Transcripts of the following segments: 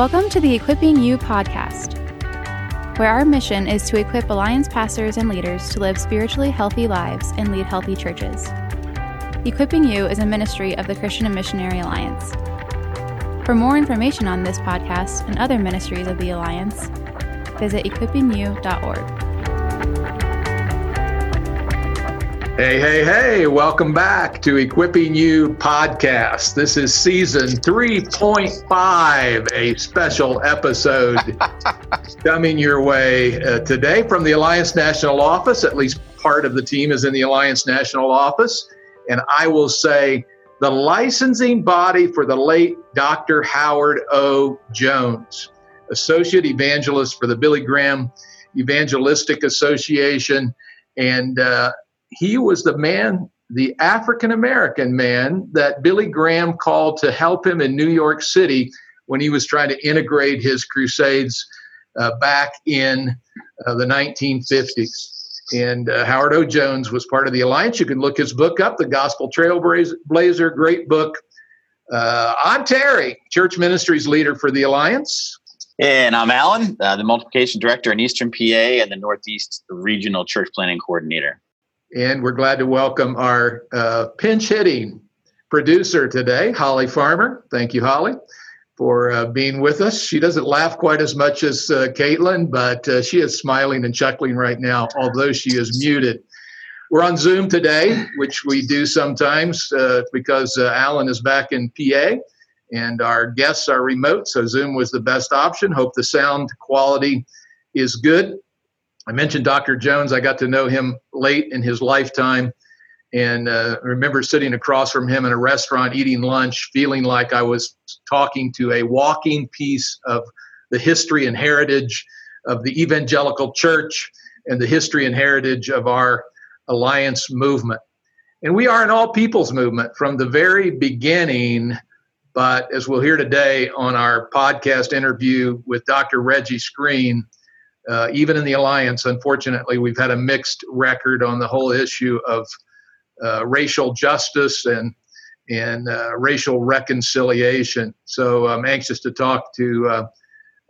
Welcome to the Equipping You podcast, where our mission is to equip Alliance pastors and leaders to live spiritually healthy lives and lead healthy churches. Equipping You is a ministry of the Christian and Missionary Alliance. For more information on this podcast and other ministries of the Alliance, visit equippingyou.org. Hey, hey, hey, welcome back to Equipping You podcast. This is season 3.5, a special episode coming your way uh, today from the Alliance National Office. At least part of the team is in the Alliance National Office. And I will say the licensing body for the late Dr. Howard O. Jones, Associate Evangelist for the Billy Graham Evangelistic Association. And uh, he was the man, the African American man that Billy Graham called to help him in New York City when he was trying to integrate his crusades uh, back in uh, the 1950s. And uh, Howard O. Jones was part of the alliance. You can look his book up, The Gospel Trailblazer, great book. Uh, I'm Terry, church ministries leader for the alliance. And I'm Alan, uh, the multiplication director in Eastern PA and the Northeast Regional Church Planting Coordinator. And we're glad to welcome our uh, pinch hitting producer today, Holly Farmer. Thank you, Holly, for uh, being with us. She doesn't laugh quite as much as uh, Caitlin, but uh, she is smiling and chuckling right now, although she is muted. We're on Zoom today, which we do sometimes uh, because uh, Alan is back in PA and our guests are remote, so Zoom was the best option. Hope the sound quality is good. I mentioned Dr. Jones. I got to know him late in his lifetime and uh, remember sitting across from him in a restaurant eating lunch, feeling like I was talking to a walking piece of the history and heritage of the evangelical church and the history and heritage of our alliance movement. And we are an all peoples movement from the very beginning. But as we'll hear today on our podcast interview with Dr. Reggie Screen, uh, even in the alliance, unfortunately, we've had a mixed record on the whole issue of uh, racial justice and and uh, racial reconciliation. So I'm anxious to talk to uh,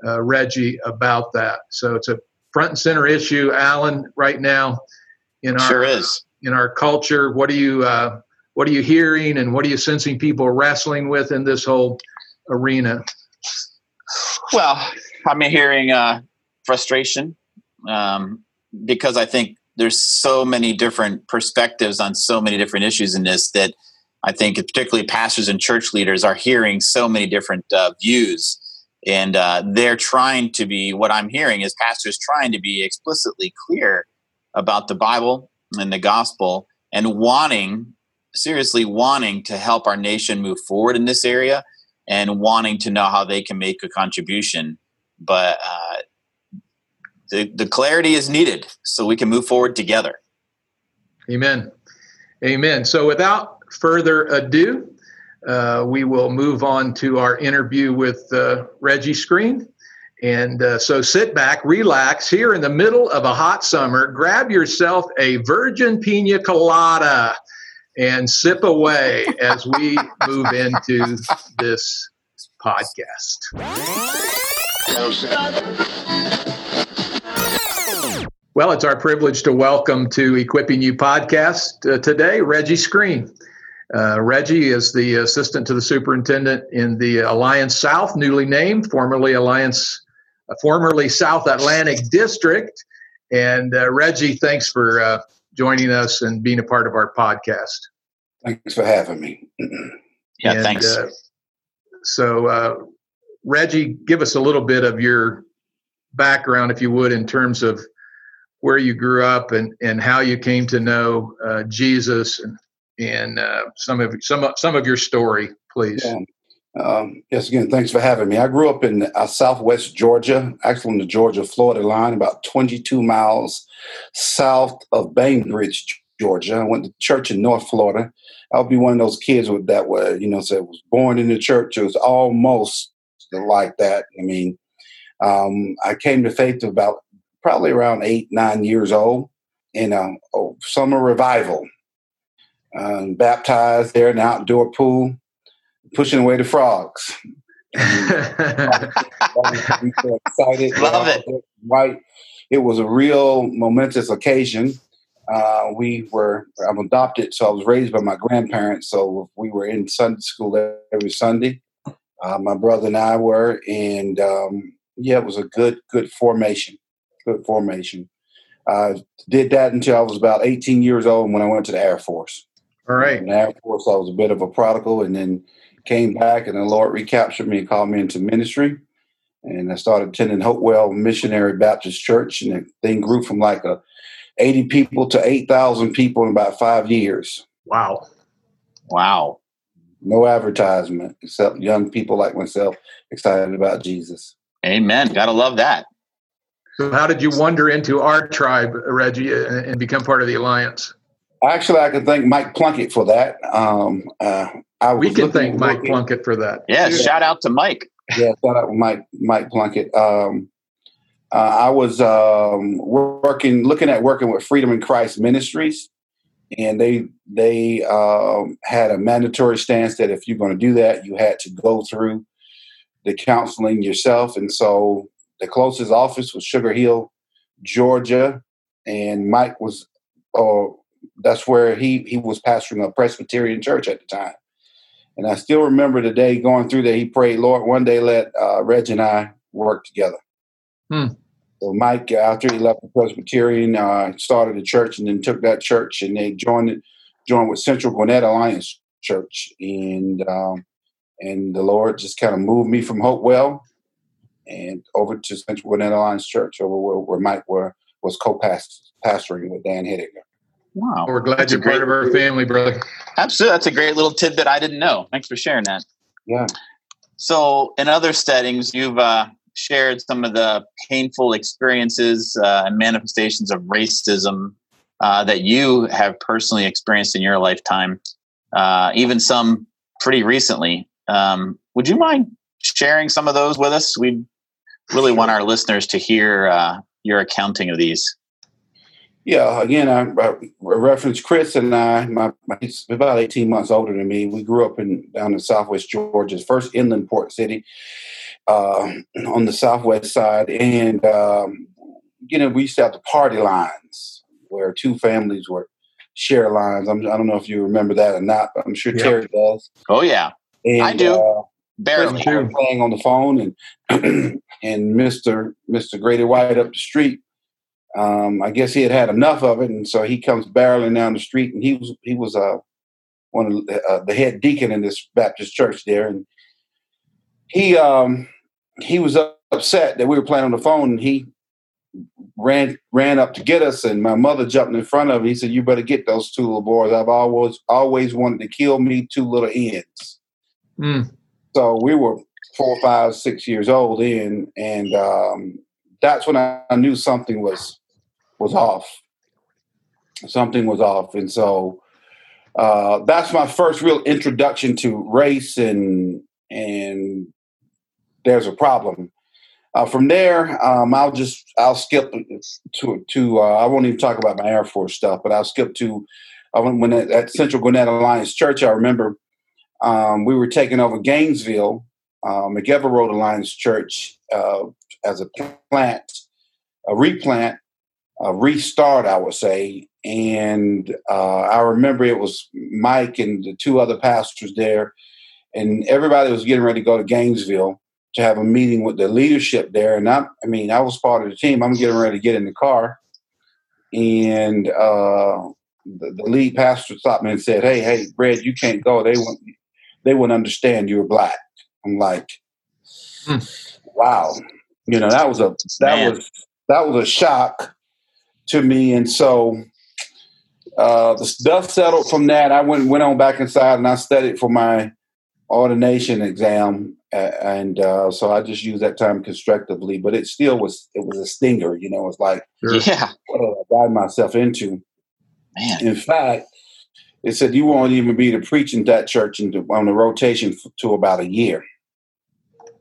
uh, Reggie about that. So it's a front and center issue, Alan, right now in our sure is in our culture. What are you uh, what are you hearing, and what are you sensing people wrestling with in this whole arena? Well, I'm hearing frustration um, because I think there's so many different perspectives on so many different issues in this that I think particularly pastors and church leaders are hearing so many different uh, views. And uh, they're trying to be, what I'm hearing is pastors trying to be explicitly clear about the Bible and the gospel and wanting, seriously wanting to help our nation move forward in this area and wanting to know how they can make a contribution. But uh, the, the clarity is needed so we can move forward together. Amen. Amen. So without further ado, uh, we will move on to our interview with uh, Reggie Screen. And uh, so sit back, relax here in the middle of a hot summer, grab yourself a virgin pina colada and sip away as we move into this podcast. Well, it's our privilege to welcome to Equipping You podcast uh, today Reggie Screen. Uh, Reggie is the assistant to the superintendent in the Alliance South, newly named, formerly Alliance, uh, formerly South Atlantic District. And uh, Reggie, thanks for uh, joining us and being a part of our podcast. Thanks for having me. yeah, and, thanks. Uh, so, Reggie, give us a little bit of your background, if you would, in terms of where you grew up and, and how you came to know uh, Jesus and and uh, some of some some of your story, please. Yeah. Um, yes, again, thanks for having me. I grew up in uh, Southwest Georgia, actually on the Georgia-Florida line, about 22 miles south of Bainbridge, Georgia. I went to church in North Florida. I'll be one of those kids with that were, you know, so was born in the church. It was almost like that. I mean, um, I came to faith about probably around eight, nine years old in a, a summer revival. Um, baptized there in the outdoor pool, pushing away the frogs. we were excited. Love it. White. It was a real momentous occasion. Uh, we were I'm adopted, so I was raised by my grandparents. So we were in Sunday school every Sunday. Uh, my brother and I were, and um, yeah, it was a good good formation. Good formation. I did that until I was about 18 years old when I went to the Air Force. All right. In the Air Force, I was a bit of a prodigal, and then came back, and the Lord recaptured me and called me into ministry. And I started attending Hopewell Missionary Baptist Church, and the thing grew from like a 80 people to 8,000 people in about five years. Wow. Wow. No advertisement, except young people like myself excited about Jesus. Amen. Gotta love that. So, how did you wander into our tribe, Reggie, and become part of the alliance? Actually, I can thank Mike Plunkett for that. Um, uh, I we can thank Mike looking, Plunkett for that. Yeah, yeah, shout out to Mike. Yeah, shout out to Mike Mike Plunkett. Um, uh, I was um, working, looking at working with Freedom in Christ Ministries, and they they um, had a mandatory stance that if you're going to do that, you had to go through the counseling yourself. And so the closest office was Sugar Hill, Georgia, and Mike was, oh, that's where he he was pastoring a Presbyterian church at the time. And I still remember the day going through there. He prayed, Lord, one day let uh, Reg and I work together. Hmm. So Mike, after he left the Presbyterian, uh, started a church and then took that church and they joined it, joined with Central Gwinnett Alliance Church, and um, and the Lord just kind of moved me from Hopewell and over to Central Gwinnett Alliance Church, over where, where Mike were, was co-pastoring with Dan Hediger. Wow, we're glad That's you're part of our family, brother. Absolutely, that's a great little tidbit I didn't know. Thanks for sharing that. Yeah. So, in other settings, you've uh, shared some of the painful experiences uh, and manifestations of racism uh, that you have personally experienced in your lifetime, uh, even some pretty recently. Um, would you mind sharing some of those with us? We really want our listeners to hear uh, your accounting of these. Yeah, again, I, I reference Chris and I. My, my, he's about eighteen months older than me. We grew up in down in Southwest Georgia's first inland port city, uh, on the southwest side, and um, you know we used to have the party lines where two families would share lines. I'm, I do not know if you remember that or not, but I'm sure yep. Terry does. Oh yeah, and, I do. Uh, Barely playing on the phone, and and Mister Mister Grady White up the street. Um, I guess he had had enough of it, and so he comes barreling down the street, and he was he was uh, one of the, uh, the head deacon in this Baptist church there, and he um, he was upset that we were playing on the phone and he ran ran up to get us and my mother jumped in front of him. He said, You better get those two little boys. I've always always wanted to kill me two little ends. Mm. So we were four, five, six years old in, and um, that's when I, knew something was was off. Something was off. And so uh, that's my first real introduction to race and and there's a problem. Uh, from there, um, I'll just I'll skip to to uh, I won't even talk about my Air Force stuff, but I'll skip to uh, when, when at, at, Central Gwinnett Alliance Church. I remember um, we were taking over Gainesville, uh, McEver Road Alliance Church uh, as a plant, a replant, a restart, I would say. And uh, I remember it was Mike and the two other pastors there, and everybody was getting ready to go to Gainesville to have a meeting with the leadership there. And I, I mean, I was part of the team. I'm getting ready to get in the car, and uh, the, the, lead pastor stopped me and said, "Hey, hey, Brad, you can't go. They won't, they wouldn't understand you were black." I'm like, hmm. "Wow." You know, that was a that Man. was that was a shock to me, and so. Uh, the dust settled from that. I went went on back inside and I studied for my ordination exam and uh, so I just use that time constructively, but it still was it was a stinger, you know. It's like, yeah, what did I guide myself into? Man. In fact, it said you won't even be the preaching that church on the rotation f- to about a year,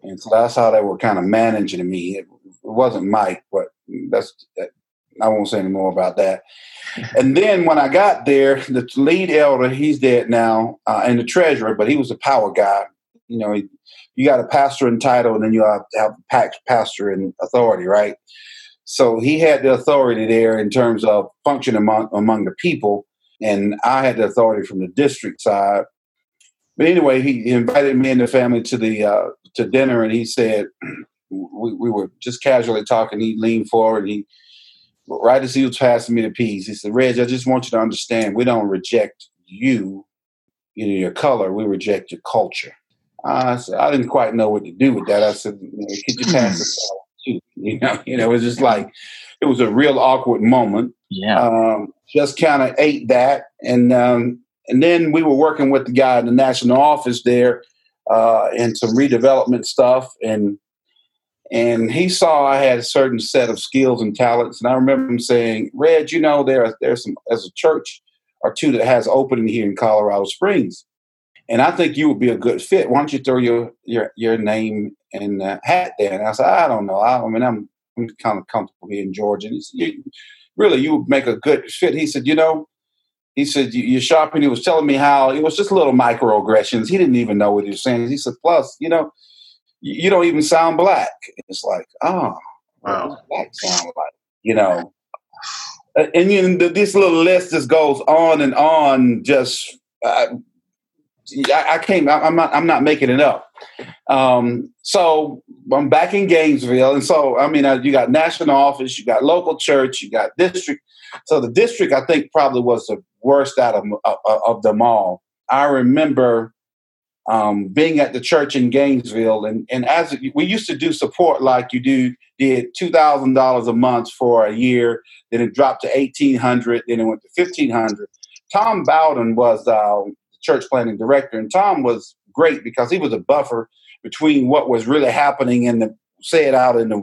and so that's how they were kind of managing me. It, wasn't Mike, but that's I won't say any more about that. And then when I got there, the lead elder, he's dead now, uh, and the treasurer, but he was a power guy you know, you got a pastor in title, and then you have, to have pastor in authority, right? So he had the authority there in terms of function among among the people, and I had the authority from the district side. But anyway, he invited me and the family to the uh, to dinner, and he said we, we were just casually talking. He leaned forward, and he right as he was passing me the peas, he said, "Reg, I just want you to understand, we don't reject you, you know, your color. We reject your culture." I said, I didn't quite know what to do with that. I said, "Could you pass this?" You know, you know, it was just like it was a real awkward moment. Yeah. Um, just kind of ate that, and um, and then we were working with the guy in the national office there, uh, and some redevelopment stuff, and and he saw I had a certain set of skills and talents, and I remember him saying, "Reg, you know, there there's some as a church or two that has opening here in Colorado Springs." and I think you would be a good fit. Why don't you throw your your your name and uh, hat there? And I said, I don't know. I, I mean, I'm I'm kind of comfortable here in Georgia. You, really, you would make a good fit. He said, you know, he said you're sharp, and he was telling me how it was just little microaggressions. He didn't even know what he was saying. He said, plus, you know, you don't even sound black. It's like, oh, wow, black sound like? You know. And you know, this little list just goes on and on, just uh, I, I can't. I'm not. I'm not making it up. Um, so I'm back in Gainesville, and so I mean, you got national office, you got local church, you got district. So the district, I think, probably was the worst out of uh, of them all. I remember um, being at the church in Gainesville, and and as we used to do support like you do did two thousand dollars a month for a year, then it dropped to eighteen hundred, then it went to fifteen hundred. Tom Bowden was uh, church planting director. And Tom was great because he was a buffer between what was really happening in the say it out in the,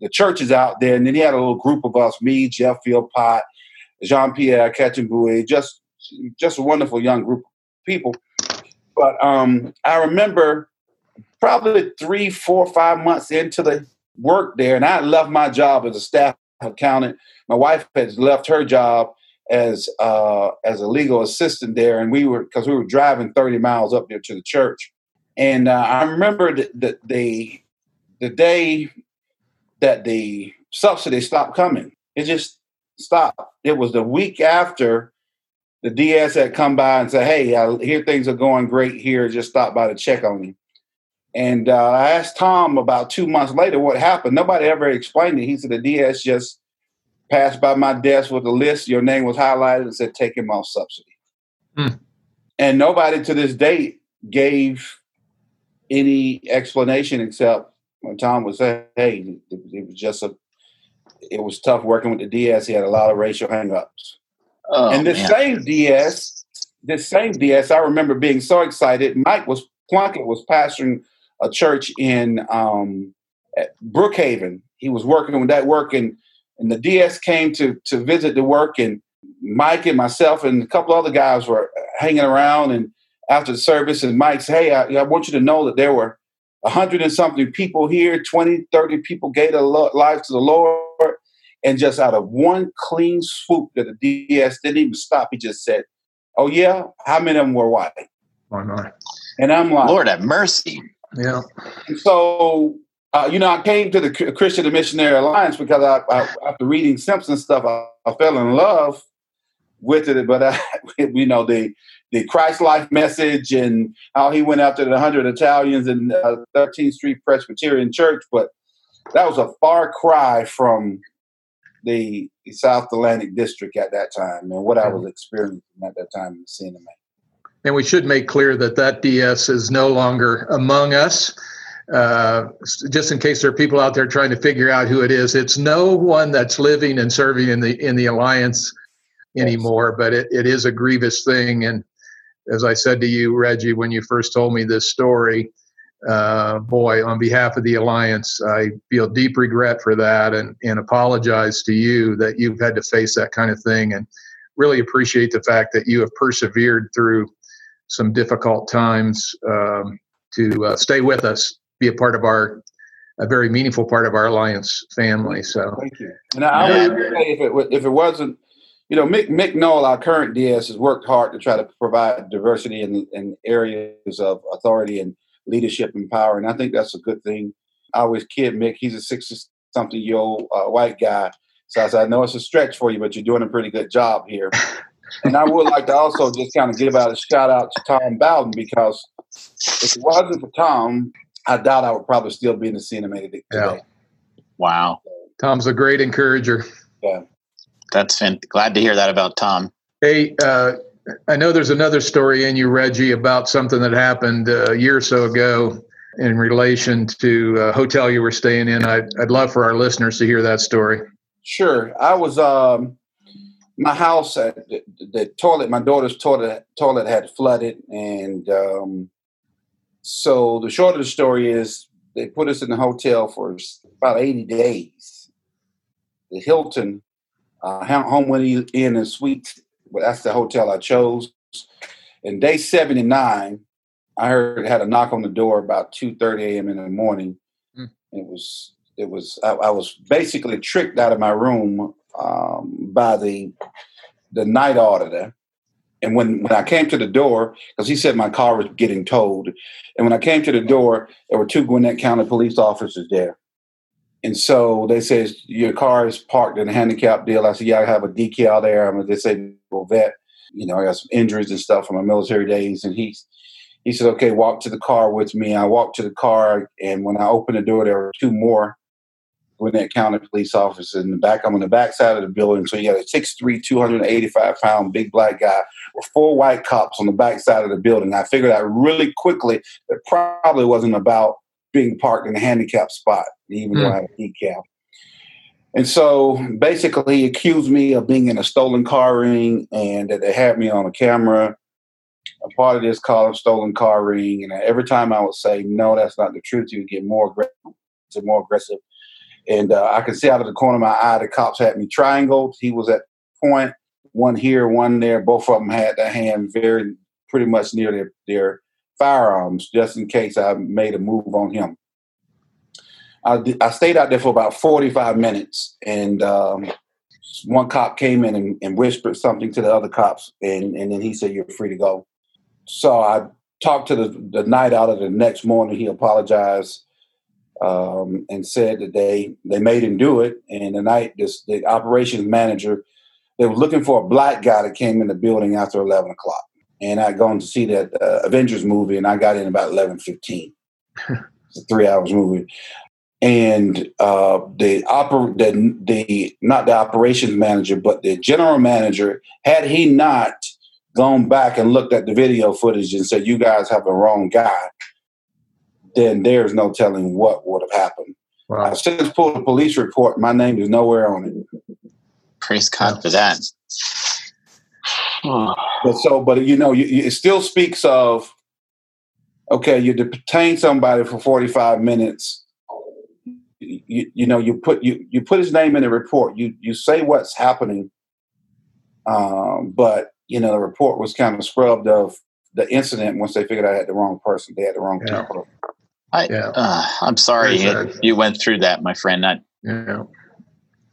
the churches out there. And then he had a little group of us, me, Jeff Philpott, Jean Pierre Ketchenboué, just just a wonderful young group of people. But um, I remember probably three, four, five months into the work there, and I left my job as a staff accountant. My wife had left her job, as uh, as a legal assistant there, and we were because we were driving thirty miles up there to the church, and uh, I remember that the the day that the subsidy stopped coming. It just stopped. It was the week after the DS had come by and said, "Hey, I hear things are going great here. Just stop by to check on you." And uh, I asked Tom about two months later what happened. Nobody ever explained it. He said the DS just passed by my desk with a list. Your name was highlighted and said, take him off subsidy. Hmm. And nobody to this date gave any explanation except when Tom was saying, hey, it, it, was just a, it was tough working with the DS. He had a lot of racial hangups. Oh, and the man. same DS, this same DS, I remember being so excited. Mike was, Plunkett was pastoring a church in um, Brookhaven. He was working with that work and and the DS came to to visit the work, and Mike and myself and a couple other guys were hanging around. And after the service, and Mike said, "Hey, I, I want you to know that there were a hundred and something people here, 20, 30 people gave their lives to the Lord." And just out of one clean swoop, that the DS didn't even stop. He just said, "Oh yeah, how many of them were white?" Oh, Why not? And I'm like, "Lord have mercy." Yeah. So uh, you know, I came to the Christian Missionary Alliance because I, I, after reading Simpson stuff, I, I, fell in love with it. But I, you know, the the Christ life message and how he went after the hundred Italians in uh, 13th Street Presbyterian Church, but that was a far cry from the South Atlantic District at that time and what I was experiencing at that time in the C&MA. And we should make clear that that DS is no longer among us uh, just in case there are people out there trying to figure out who it is, it's no one that's living and serving in the in the alliance anymore. But it, it is a grievous thing. And as I said to you, Reggie, when you first told me this story, uh, boy, on behalf of the alliance, I feel deep regret for that, and and apologize to you that you've had to face that kind of thing, and really appreciate the fact that you have persevered through some difficult times um, to uh, stay with us be a part of our a very meaningful part of our alliance family. So thank you. And I, would say if it if it wasn't, you know, Mick Mick Knoll, our current DS, has worked hard to try to provide diversity in, in areas of authority, and leadership and power. And I think that's a good thing. I always kid Mick, he's a 60 something year old uh, white guy. So I said, I know it's a stretch for you, but you're doing a pretty good job here. and I would like to also just kind of give out a shout out to Tom Bowden because if it wasn't for Tom, I doubt I would probably still be in the C&MA today. Yeah. Wow. Tom's a great encourager. Yeah. That's fin- glad to hear that about Tom. Hey, uh, I know there's another story in you, Reggie, about something that happened uh, a year or so ago in relation to a hotel you were staying in. I'd, I'd love for our listeners to hear that story. Sure. I was, um, my house, uh, the, the, toilet, my daughter's toilet, toilet had flooded. And um, so the short of the story is they put us in the hotel for about 80 days. The Hilton, uh, Homewood Inn and Suites, well, that's the hotel I chose. And day 79, I heard had a knock on the door about 2:30 a.m. in the morning. Mm. It was it was I, I, was basically tricked out of my room um, by the the night auditor. And when, when I came to the door, because he said my car was getting towed, and when I came to the door, there were two Gwinnett County police officers there. And so they said, Your car is parked in a handicap deal. I said, Yeah, I have a decal there. I'm a disabled vet. You know, I got some injuries and stuff from my military days. And he's he said, okay, walk to the car with me. I walked to the car, and when I opened the door, there were two more Gwinnett County police officers in the back. I'm on the back side of the building. So you got a 6'3", 285 pound big black guy with four white cops on the back side of the building. I figured out really quickly that probably wasn't about being parked in a handicap spot, even mm. though I had a decal. And so basically, he accused me of being in a stolen car ring and that they had me on a camera a part of this called stolen car ring. And every time I would say, no, that's not the truth, you would get more aggressive, more aggressive. And uh, I could see out of the corner of my eye, the cops had me triangled. He was at point, one here, one there. Both of them had their hand very, pretty much near their, their firearms, just in case I made a move on him. I, I stayed out there for about 45 minutes, and um, one cop came in and, and, whispered something to the other cops, and, and then he said, You're free to go so I talked to the, the night out of the next morning. He apologized um, and said that they they made him do it. And the night, this the operations manager, they were looking for a black guy that came in the building after eleven o'clock. And I'd gone to see that uh, Avengers movie, and I got in about eleven fifteen. it's a three hours movie. And uh, the oper- the the not the operations manager, but the general manager, had he not gone back and looked at the video footage and said, you guys have the wrong guy, then there's no telling what would have happened. Wow. I've since pulled a police report. My name is nowhere on it. Praise God for that. but so, but you know, you, you, it still speaks of okay, you detain somebody for 45 minutes. You, you know, you put you you put his name in the report. You you say what's happening, um, but you know, the report was kind of scrubbed of the incident once they figured I had the wrong person. They had the wrong yeah. people. I, yeah. uh, I'm sorry you, you, went through that, my friend. I, yeah.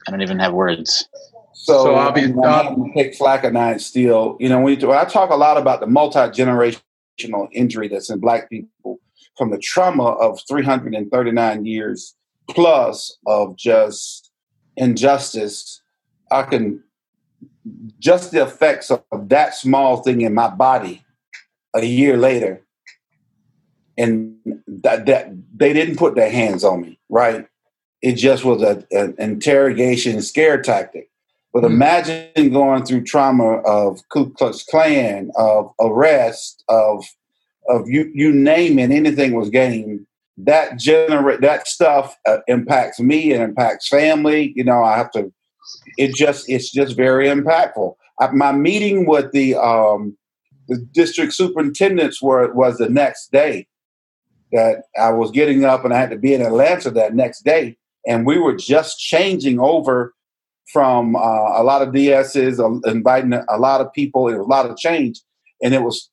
I don't even have words. So, so I'll be I'm take flack of nine steel. You know, when, you, when I talk a lot about the multi generational injury that's in black people from the trauma of 339 years plus of just injustice, I can just the effects of that small thing in my body a year later and that, that they didn't put their hands on me right it just was a, an interrogation scare tactic but mm-hmm. imagine going through trauma of Ku Klux Klan, of arrest, of of you you name it, anything was gained. That generate that stuff uh, impacts me and impacts family. You know, I have to it just it's just very impactful. my meeting with the um, the district superintendents were was the next day that I was getting up and I had to be in Atlanta that next day, and we were just changing over from uh, a lot of DSs, uh, inviting a lot of people. It was a lot of change, and it was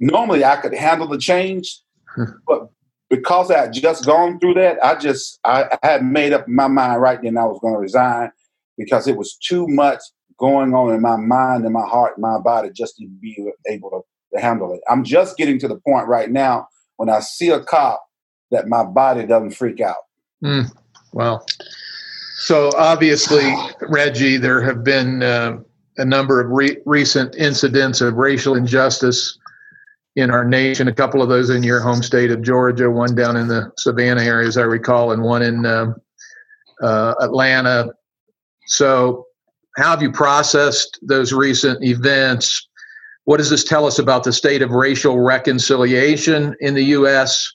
normally I could handle the change, but because I had just gone through that, I just I, I had made up my mind right then I was going to resign because it was too much going on in my mind and my heart and my body just to be able to, to handle it. I'm just getting to the point right now when I see a cop that my body doesn't freak out. Mm, well, so obviously, Reggie, there have been uh, a number of re- recent incidents of racial injustice in our nation. A couple of those in your home state of Georgia, one down in the Savannah area, as I recall, and one in um, uh, Atlanta. So, how have you processed those recent events? What does this tell us about the state of racial reconciliation in the U.S.?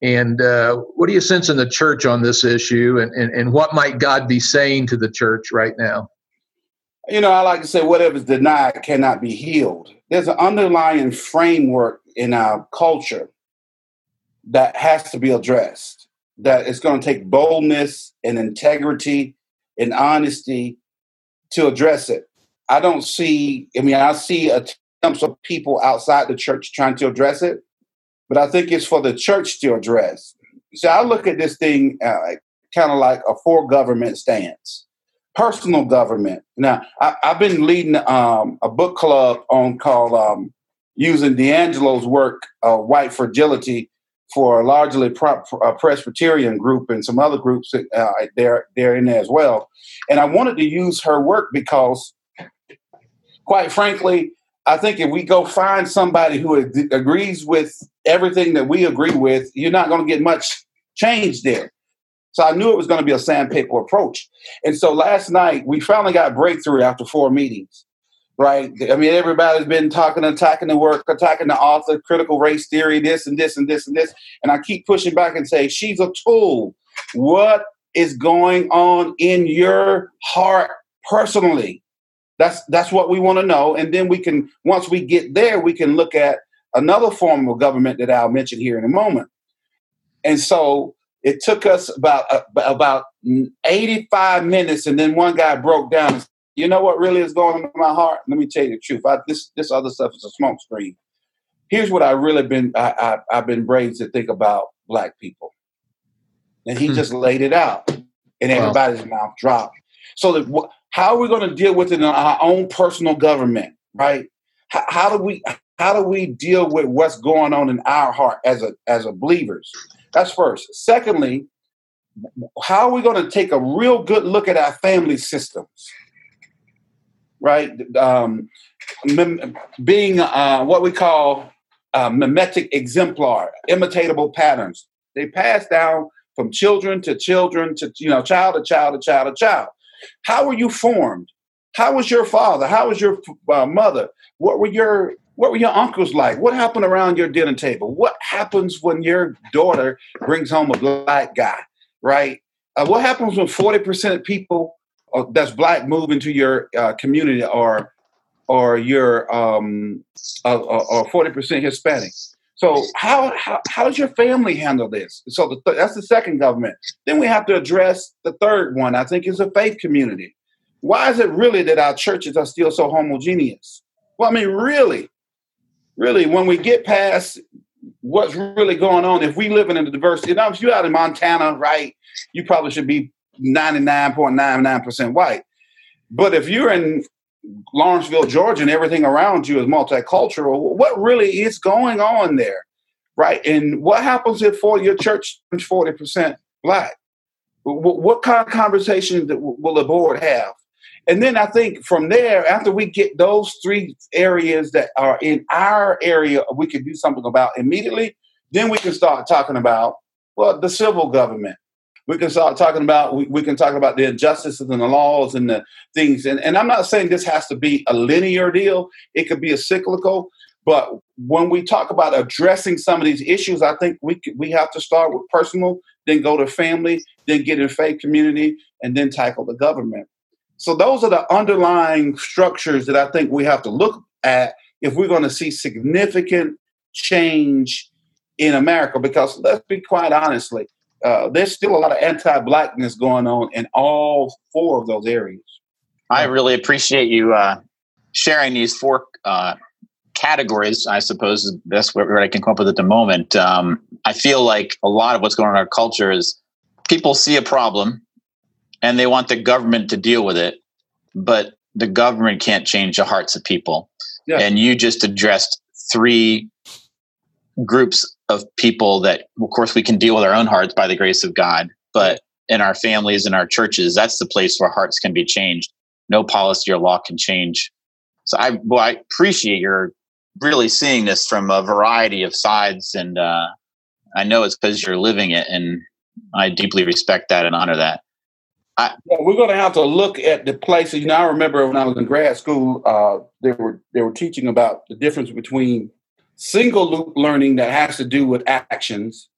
And uh, what do you sense in the church on this issue? And, and, and what might God be saying to the church right now? You know, I like to say whatever is denied cannot be healed. There's an underlying framework in our culture that has to be addressed. That it's going to take boldness and integrity and honesty to address it. I don't see, I mean, I see of people outside the church trying to address it, but I think it's for the church to address. So I look at this thing uh, kind of like a for government stance personal government. Now, I, have been leading um, a book club on called um, using DiAngelo's work, uh, White Fragility, for a largely pro- Presbyterian group and some other groups uh, they're, they're in there as well. And I wanted to use her work because, quite frankly, I think if we go find somebody who agrees with everything that we agree with, you're not going to get much change there. So I knew it was going to be a sandpaper approach. And so last night we finally got breakthrough after four meetings. Right. I mean, everybody's been talking, attacking the work, attacking the author, critical race theory, this and this and this and this. And I keep pushing back and say, she's a tool. What is going on in your heart personally? That's that's what we want to know. And then we can, once we get there, we can look at another form of government that I'll mention here in a moment. And so it took us about uh, about 85 minutes, and then one guy broke down. And, you know what really is going on in my heart? Let me tell you the truth. I, this this other stuff is a smoke screen. Here's what I really been I, I have been raised to think about black people, and he hmm. just laid it out, and everybody's wow. mouth dropped. So that, how are we going to deal with it in our own personal government, right? How, how do we how do we deal with what's going on in our heart as a as a believers? That's first. Secondly, how are we going to take a real good look at our family systems? Right? Um, being uh, what we call uh, mimetic exemplar, imitatable patterns. They pass down from children to children to you know child to child to child to child. How were you formed? How was your father? How was your uh, mother? What were your what were your uncles like? What happened around your dinner table? What happens when your daughter brings home a black guy, right? Uh, what happens when 40% of people uh, that's black move into your uh, community or or your um, uh, uh, or 40% Hispanic? So how, how how does your family handle this? So the th- that's the second government. Then we have to address the third one. I think is a faith community. Why is it really that our churches are still so homogeneous? Well, I mean, really, really, when we get past what's really going on, if we live in a diversity, you know, if you're out in Montana, right, you probably should be 99.99% white. But if you're in Lawrenceville, Georgia, and everything around you is multicultural, what really is going on there, right? And what happens if for your church is 40% black? What kind of conversation will the board have? And then I think from there, after we get those three areas that are in our area, we can do something about immediately. Then we can start talking about well the civil government. We can start talking about we, we can talk about the injustices and the laws and the things. And, and I'm not saying this has to be a linear deal. It could be a cyclical. But when we talk about addressing some of these issues, I think we we have to start with personal, then go to family, then get in faith community, and then tackle the government. So those are the underlying structures that I think we have to look at if we're going to see significant change in America. Because let's be quite honestly, uh, there's still a lot of anti-blackness going on in all four of those areas. I really appreciate you uh, sharing these four uh, categories. I suppose that's what I can come up with at the moment. Um, I feel like a lot of what's going on in our culture is people see a problem and they want the government to deal with it, but the government can't change the hearts of people. Yeah. And you just addressed three groups of people that, of course, we can deal with our own hearts by the grace of God, but in our families and our churches, that's the place where hearts can be changed. No policy or law can change. So I, well, I appreciate your really seeing this from a variety of sides, and uh, I know it's because you're living it, and I deeply respect that and honor that. I, yeah, we're going to have to look at the places. You know, I remember when I was in grad school, uh, they were they were teaching about the difference between single loop learning that has to do with actions,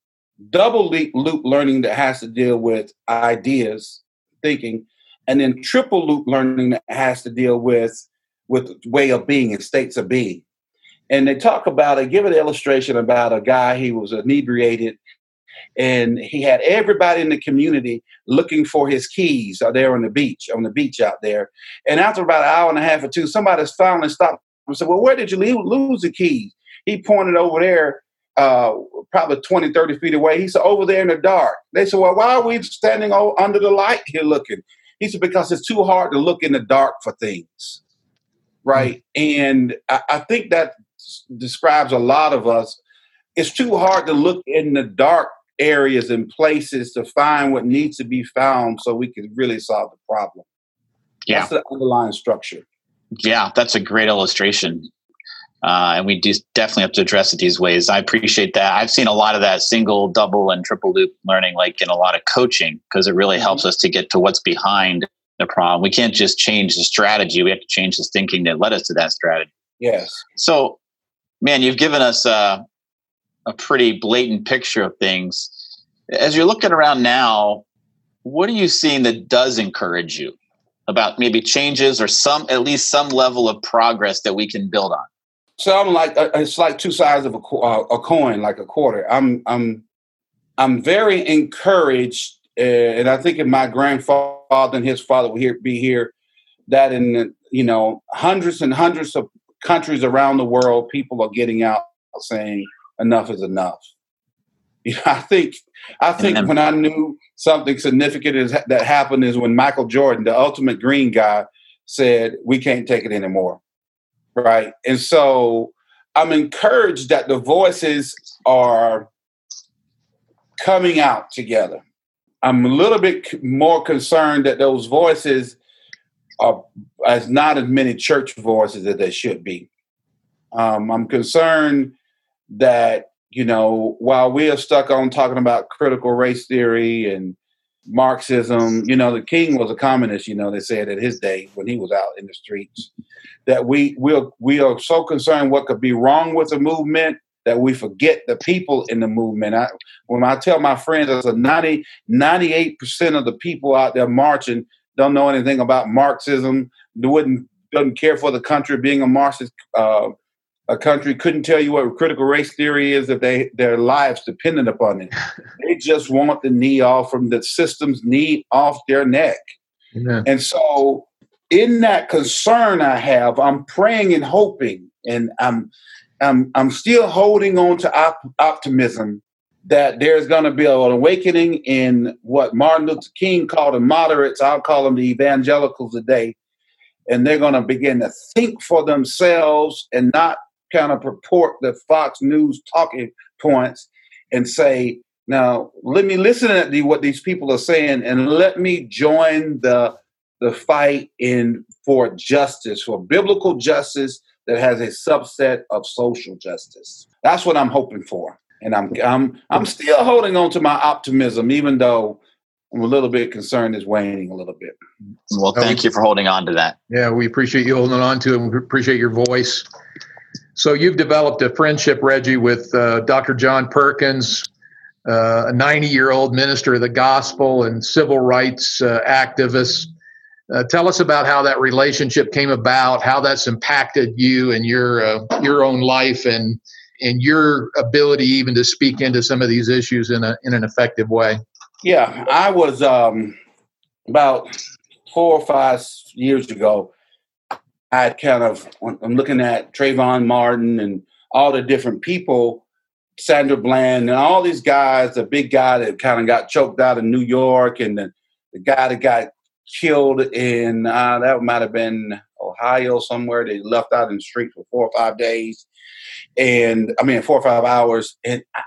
double loop learning that has to deal with ideas, thinking, and then triple loop learning that has to deal with with way of being and states of being. And they talk about, they give an illustration about a guy, he was inebriated and he had everybody in the community looking for his keys out there on the beach, on the beach out there. And after about an hour and a half or two, somebody finally stopped and said, Well, where did you lose the keys? He pointed over there, uh, probably 20, 30 feet away. He said, Over there in the dark. They said, Well, why are we standing under the light here looking? He said, Because it's too hard to look in the dark for things. Right. Mm-hmm. And I, I think that describes a lot of us. It's too hard to look in the dark areas and places to find what needs to be found so we can really solve the problem. Yeah. That's the underlying structure. Yeah, that's a great illustration. Uh, and we do definitely have to address it these ways. I appreciate that. I've seen a lot of that single, double, and triple loop learning, like in a lot of coaching, because it really helps mm-hmm. us to get to what's behind the problem. We can't just change the strategy; we have to change the thinking that led us to that strategy. Yes. So, man, you've given us uh, a pretty blatant picture of things. As you're looking around now, what are you seeing that does encourage you about maybe changes or some at least some level of progress that we can build on? So I'm like uh, it's like two sides of a, uh, a coin, like a quarter. I'm I'm I'm very encouraged, uh, and I think if my grandfather and his father will here be here, that in you know hundreds and hundreds of countries around the world, people are getting out saying enough is enough. You know, I think I think when I knew something significant is, that happened is when Michael Jordan, the ultimate green guy, said we can't take it anymore. Right, and so I'm encouraged that the voices are coming out together. I'm a little bit more concerned that those voices are as not as many church voices as they should be. Um, I'm concerned that you know while we are stuck on talking about critical race theory and Marxism, you know, the king was a communist. You know, they said at his day when he was out in the streets, that we we are, we are so concerned what could be wrong with the movement that we forget the people in the movement. I, when I tell my friends, there's a 90, 98 percent of the people out there marching don't know anything about Marxism, wouldn't doesn't care for the country being a Marxist uh, a country couldn't tell you what critical race theory is if they their lives depended upon it. they just want the knee off from the system's knee off their neck. Amen. And so in that concern I have, I'm praying and hoping, and I'm I'm I'm still holding on to op- optimism that there's going to be an awakening in what Martin Luther King called the moderates. I'll call them the evangelicals today. And they're going to begin to think for themselves and not kind of purport the Fox News talking points and say, now let me listen to what these people are saying and let me join the the fight in for justice, for biblical justice that has a subset of social justice. That's what I'm hoping for. And I'm I'm I'm still holding on to my optimism, even though I'm a little bit concerned it's waning a little bit. Well, thank you for holding on to that. Yeah, we appreciate you holding on to it. We appreciate your voice. So you've developed a friendship, Reggie, with uh, Dr. John Perkins, uh, a 90 year old minister of the gospel and civil rights uh, activist. Uh, tell us about how that relationship came about, how that's impacted you and your uh, your own life, and and your ability even to speak into some of these issues in a in an effective way. Yeah, I was um, about four or five years ago. I kind of I'm looking at Trayvon Martin and all the different people, Sandra Bland and all these guys, the big guy that kind of got choked out in New York and the, the guy that got killed in uh, that might have been Ohio somewhere. They left out in the streets for four or five days, and I mean four or five hours, and I,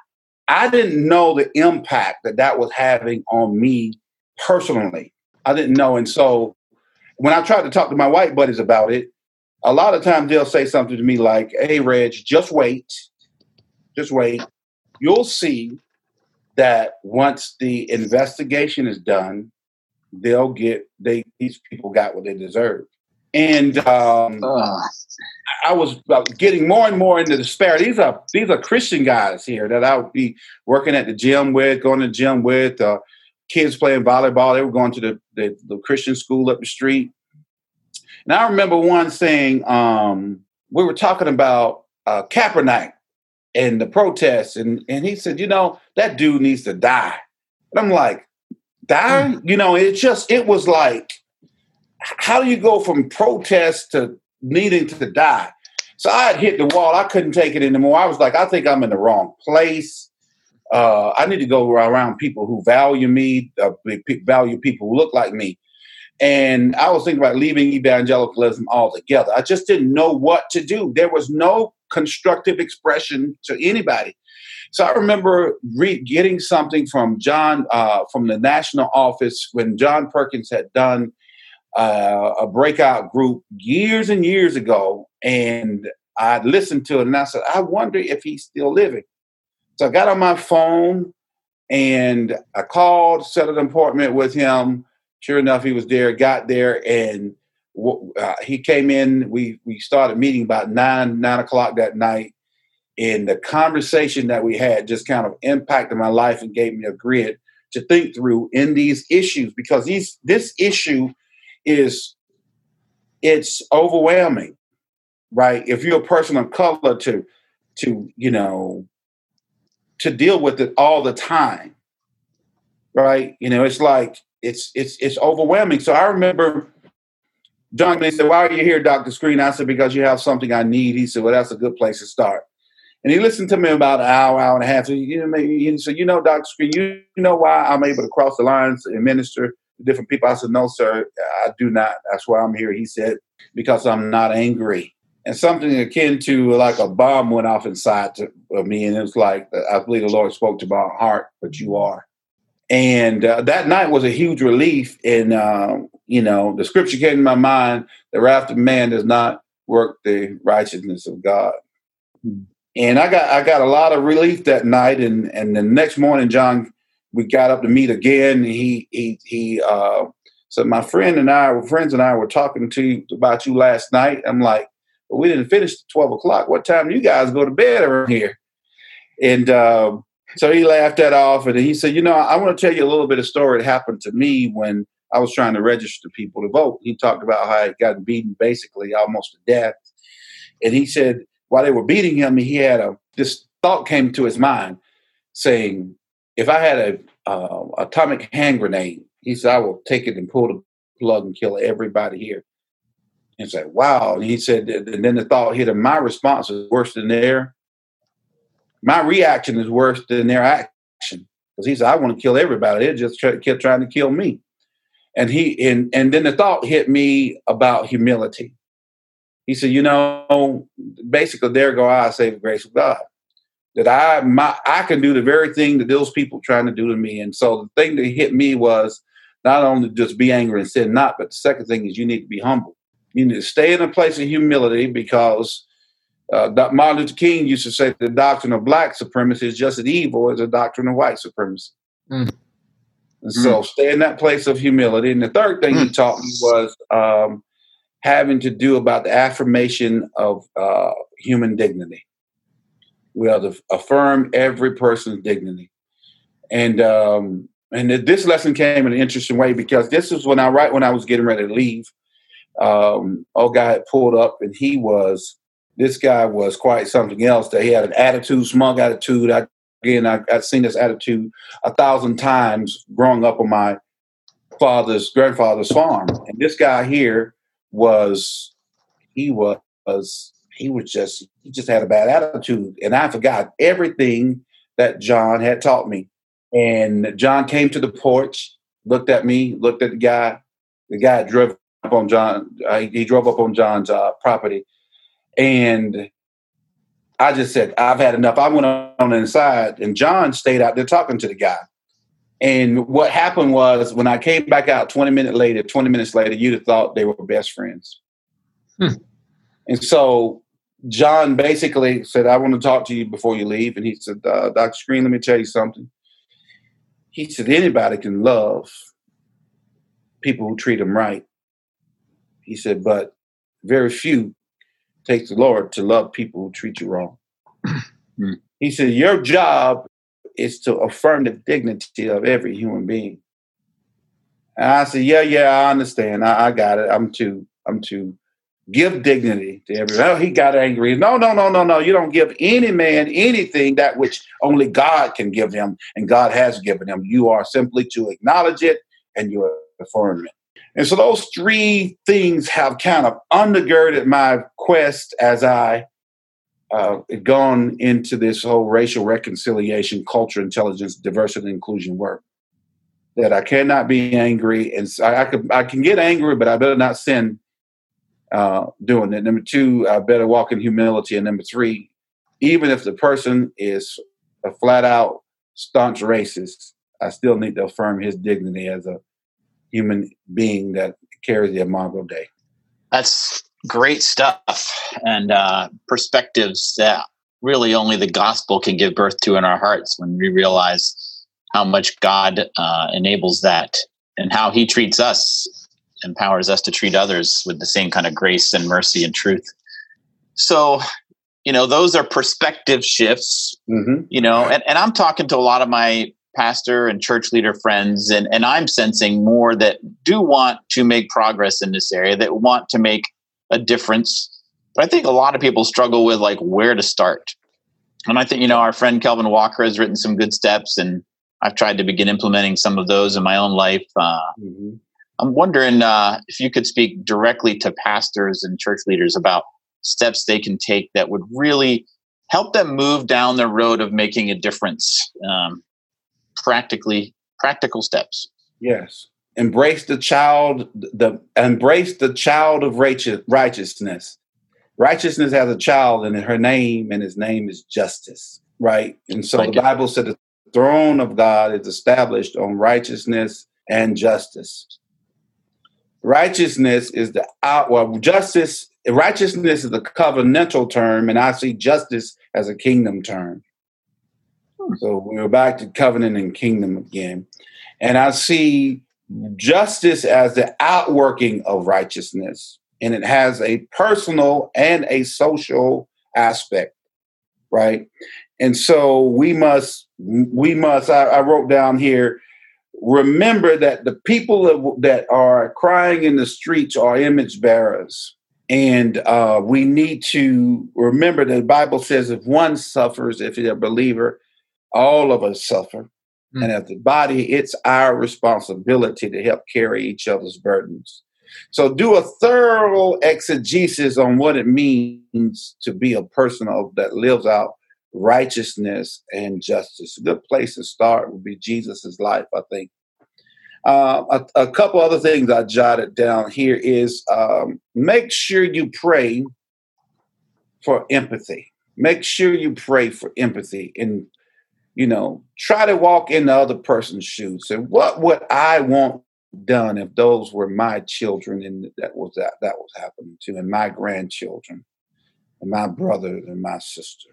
I didn't know the impact that that was having on me personally. I didn't know, and so when I tried to talk to my white buddies about it, a lot of times they'll say something to me like, "Hey, Reg, just wait, just wait. You'll see that once the investigation is done, they'll get they these people got what they deserve." And um. I was getting more and more into despair. These are these are Christian guys here that I would be working at the gym with, going to the gym with. Uh, kids playing volleyball. They were going to the, the, the Christian school up the street. And I remember one thing um, we were talking about uh, Kaepernick and the protests, and, and he said, you know, that dude needs to die. And I'm like, die? Mm. You know, it just, it was like, how do you go from protest to needing to die? So I had hit the wall. I couldn't take it anymore. I was like, I think I'm in the wrong place. Uh, I need to go around people who value me, uh, value people who look like me. And I was thinking about leaving evangelicalism altogether. I just didn't know what to do. There was no constructive expression to anybody. So I remember re- getting something from John uh, from the national office when John Perkins had done uh, a breakout group years and years ago, and I listened to it, and I said, I wonder if he's still living. So I got on my phone and I called, set an appointment with him Sure enough, he was there. Got there, and uh, he came in. We we started meeting about nine nine o'clock that night, and the conversation that we had just kind of impacted my life and gave me a grid to think through in these issues because these this issue is it's overwhelming, right? If you're a person of color to to you know to deal with it all the time, right? You know, it's like it's it's it's overwhelming. So I remember John they said, Why are you here, Dr. Screen? I said, Because you have something I need. He said, Well, that's a good place to start. And he listened to me about an hour, hour and a half. So, you know, he said, You know, Dr. Screen, you know why I'm able to cross the lines and minister to different people? I said, No, sir, I do not. That's why I'm here. He said, Because I'm not angry. And something akin to like a bomb went off inside of me. And it was like, I believe the Lord spoke to my heart, but you are. And uh, that night was a huge relief. And, uh, you know, the scripture came to my mind the wrath of man does not work the righteousness of God. Mm-hmm. And I got I got a lot of relief that night. And, and the next morning, John, we got up to meet again. he, he, he, uh, so my friend and I, friends and I were talking to you about you last night. I'm like, well, we didn't finish at 12 o'clock. What time do you guys go to bed around here? And, uh, so he laughed that off and he said, You know, I want to tell you a little bit of story that happened to me when I was trying to register people to vote. He talked about how he got beaten basically almost to death. And he said, while they were beating him, he had a this thought came to his mind saying, If I had a uh, atomic hand grenade, he said, I will take it and pull the plug and kill everybody here. And said, Wow. And he said, and then the thought hit him, my response is worse than their, my reaction is worse than their action because he said, "I want to kill everybody." They just kept trying to kill me, and he and and then the thought hit me about humility. He said, "You know, basically, there go I say the grace of God." That I my I can do the very thing that those people trying to do to me, and so the thing that hit me was not only just be angry and sin not, but the second thing is you need to be humble. You need to stay in a place of humility because uh, Martin Luther King used to say the doctrine of black supremacy is just as evil as the doctrine of white supremacy. Mm. And mm. so stay in that place of humility. And the third thing mm. he taught me was um, having to do about the affirmation of uh, human dignity. We have to affirm every person's dignity. And um, and this lesson came in an interesting way because this is when I right when I was getting ready to leave. Um, old guy had pulled up and he was this guy was quite something else. That he had an attitude, smug attitude. I, again, I, I've seen this attitude a thousand times growing up on my father's grandfather's farm. And this guy here was, he was, he was just, he just had a bad attitude. And I forgot everything that John had taught me. And John came to the porch, looked at me, looked at the guy. The guy drove up on John. Uh, he drove up on John's uh, property, and I just said, "I've had enough." I went on inside, and John stayed out there talking to the guy. And what happened was, when I came back out 20 minutes later, 20 minutes later, you'd have thought they were best friends. Hmm. And so John basically said, I want to talk to you before you leave. And he said, uh, Dr. Screen, let me tell you something. He said, anybody can love people who treat them right. He said, but very few takes the Lord to love people who treat you wrong. Hmm. He said, your job is to affirm the dignity of every human being. And I said, yeah, yeah, I understand. I, I got it. I'm too, I'm too give dignity to everyone. Oh, he got angry. No, no, no, no, no. You don't give any man anything that which only God can give him, and God has given him. You are simply to acknowledge it and you affirm it. And so those three things have kind of undergirded my quest as I uh, gone into this whole racial reconciliation, culture, intelligence, diversity, and inclusion work. That I cannot be angry, and I, I, could, I can get angry, but I better not sin uh, doing it. Number two, I better walk in humility. And number three, even if the person is a flat out staunch racist, I still need to affirm his dignity as a human being that carries the Imago Dei. That's great stuff and uh, perspectives that really only the gospel can give birth to in our hearts when we realize how much God uh, enables that and how He treats us empowers us to treat others with the same kind of grace and mercy and truth. So, you know, those are perspective shifts, mm-hmm. you know, and, and I'm talking to a lot of my pastor and church leader friends, and, and I'm sensing more that do want to make progress in this area, that want to make a difference. But I think a lot of people struggle with like where to start. And I think, you know, our friend Kelvin Walker has written some good steps, and I've tried to begin implementing some of those in my own life. Uh, mm-hmm. I'm wondering uh, if you could speak directly to pastors and church leaders about steps they can take that would really help them move down the road of making a difference. Um, practically, practical steps. Yes, embrace the child. The embrace the child of righteousness. Righteousness has a child, and her name, and his name is justice. Right, and so the Bible said the throne of God is established on righteousness and justice. Righteousness is the out well, justice, righteousness is a covenantal term, and I see justice as a kingdom term. So we're back to covenant and kingdom again. And I see justice as the outworking of righteousness, and it has a personal and a social aspect, right? And so we must, we must, I, I wrote down here, remember that the people that are crying in the streets are image bearers. And uh, we need to remember that the Bible says if one suffers, if you're a believer, all of us suffer. Mm. And as the body, it's our responsibility to help carry each other's burdens. So do a thorough exegesis on what it means to be a person of, that lives out righteousness and justice. A good place to start would be Jesus's life, I think. Uh, a, a, couple other things I jotted down here is um, make sure you pray for empathy. Make sure you pray for empathy and you know try to walk in the other person's shoes. And what would I want done if those were my children and that was that that was happening to, and my grandchildren, and my brother and my sister?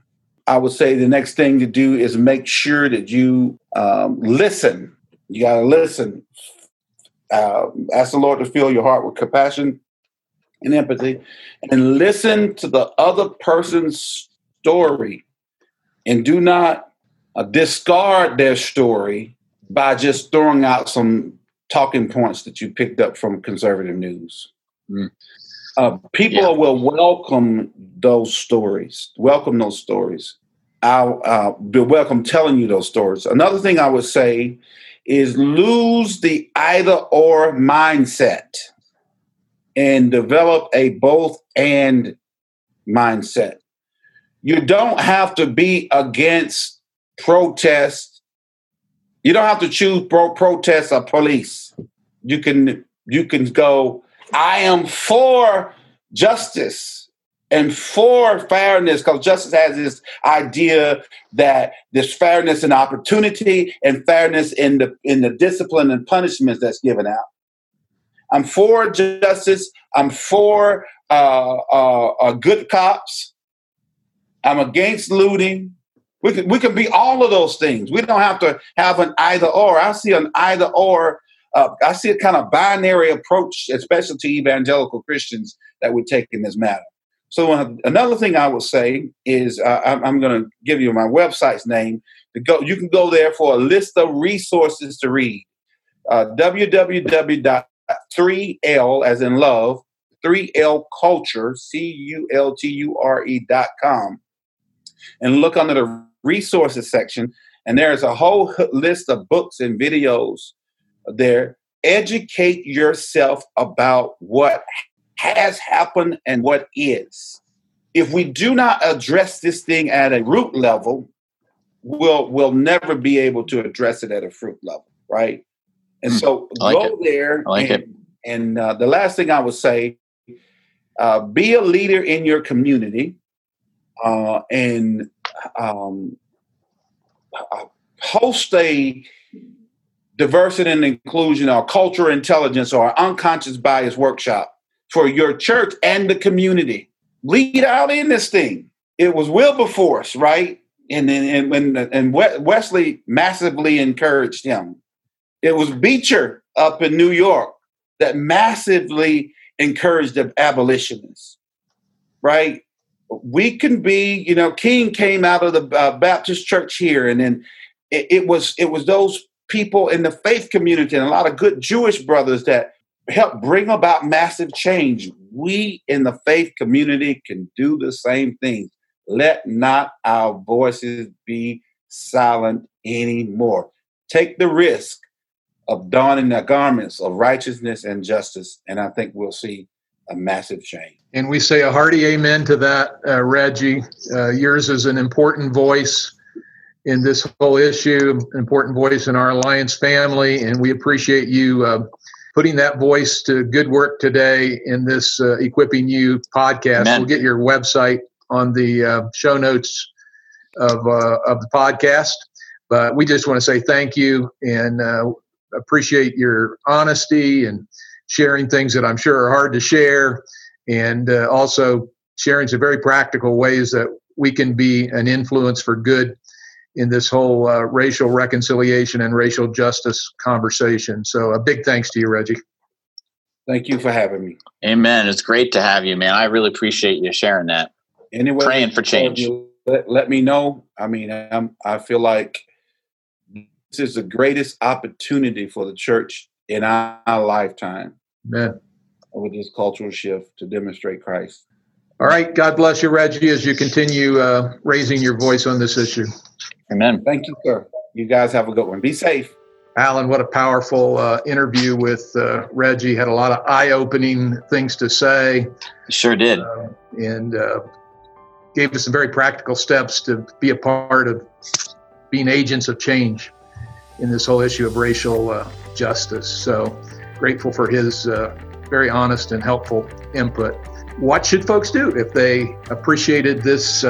I would say the next thing to do is make sure that you um, listen. You got to listen. Uh, ask the Lord to fill your heart with compassion and empathy, and listen to the other person's story, and do not uh, discard their story by just throwing out some talking points that you picked up from conservative news. Mm. Uh, people yeah. will welcome those stories. Welcome those stories. I'll uh, be welcome telling you those stories. Another thing I would say is lose the either or mindset and develop a both and mindset. You don't have to be against protest. You don't have to choose pro- protest or police. You can you can go I am for justice and for fairness because justice has this idea that there's fairness and opportunity and fairness in the in the discipline and punishments that's given out. I'm for justice. I'm for uh, uh, uh, good cops. I'm against looting. We can, we can be all of those things. We don't have to have an either or. I see an either or. Uh, I see a kind of binary approach, especially to evangelical Christians, that we take in this matter. So uh, another thing I will say is uh, I'm, I'm going to give you my website's name. To go, you can go there for a list of resources to read. Uh, www.3l as in love 3l culture c u l t u r e dot com and look under the resources section and there's a whole list of books and videos there educate yourself about what has happened and what is. If we do not address this thing at a root level, we'll we'll never be able to address it at a fruit level, right? And hmm. so like go it. there. I like and, it. And uh, the last thing I would say, uh, be a leader in your community, uh, and um, uh, host a diversity and inclusion or cultural intelligence or unconscious bias workshop for your church and the community. Lead out in this thing. It was Wilberforce, right? And and and, and Wesley massively encouraged him. It was Beecher up in New York that massively encouraged the abolitionists, right? We can be, you know, King came out of the uh, Baptist church here, and then it, it was it was those people in the faith community and a lot of good Jewish brothers that help bring about massive change. We in the faith community can do the same thing. Let not our voices be silent anymore. Take the risk of donning the garments of righteousness and justice, and I think we'll see a massive change. And we say a hearty amen to that, uh, Reggie. Uh, yours is an important voice in this whole issue, an important voice in our Alliance family, and we appreciate you uh, putting that voice to good work today in this uh, Equipping You podcast. Amen. We'll get your website on the uh, show notes of, uh, of the podcast. But we just want to say thank you and uh, appreciate your honesty and sharing things that I'm sure are hard to share, and uh, also sharing some very practical ways that we can be an influence for good in this whole uh, racial reconciliation and racial justice conversation. So, a big thanks to you, Reggie. Thank you for having me. Amen. It's great to have you, man. I really appreciate you sharing that. Anyway, praying for change. Let, let me know. I mean, I'm, I feel like this is the greatest opportunity for the church in our, our lifetime. Amen. With this cultural shift to demonstrate Christ. All right. God bless you, Reggie, as you continue uh, raising your voice on this issue. Amen. Thank you, sir. You guys have a good one. Be safe. Alan, what a powerful uh, interview with uh, Reggie. Had a lot of eye opening things to say. Sure did. Uh, and uh, gave us some very practical steps to be a part of being agents of change in this whole issue of racial uh, justice. So grateful for his uh, very honest and helpful input. What should folks do if they appreciated this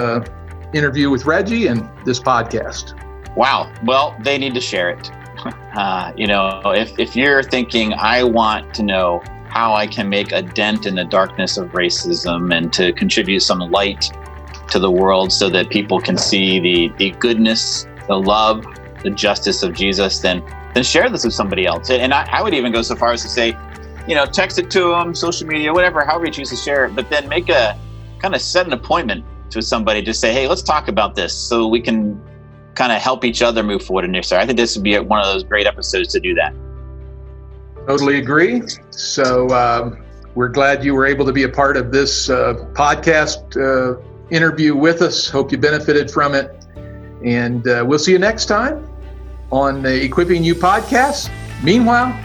interview with Reggie and this podcast? Wow. Well, they need to share it. Uh, you know, if, if you're thinking, I want to know how I can make a dent in the darkness of racism and to contribute some light to the world so that people can see the, the goodness, the love, the justice of Jesus, then then share this with somebody else. And I, I would even go so far as to say, you know, text it to them, social media, whatever, however you choose to share it, but then make a kind of set an appointment to somebody to say, hey, let's talk about this so we can kind of help each other move forward in this. I think this would be one of those great episodes to do that. Totally agree. So um, we're glad you were able to be a part of this uh, podcast uh, interview with us. Hope you benefited from it. And uh, we'll see you next time on the Equipping You podcast. Meanwhile,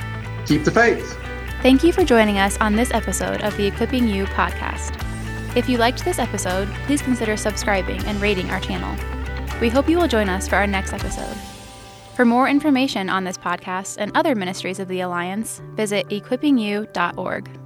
keep the faith. Thank you for joining us on this episode of the Equipping You podcast. If you liked this episode, please consider subscribing and rating our channel. We hope you will join us for our next episode. For more information on this podcast and other ministries of the Alliance, visit equippingyou.org.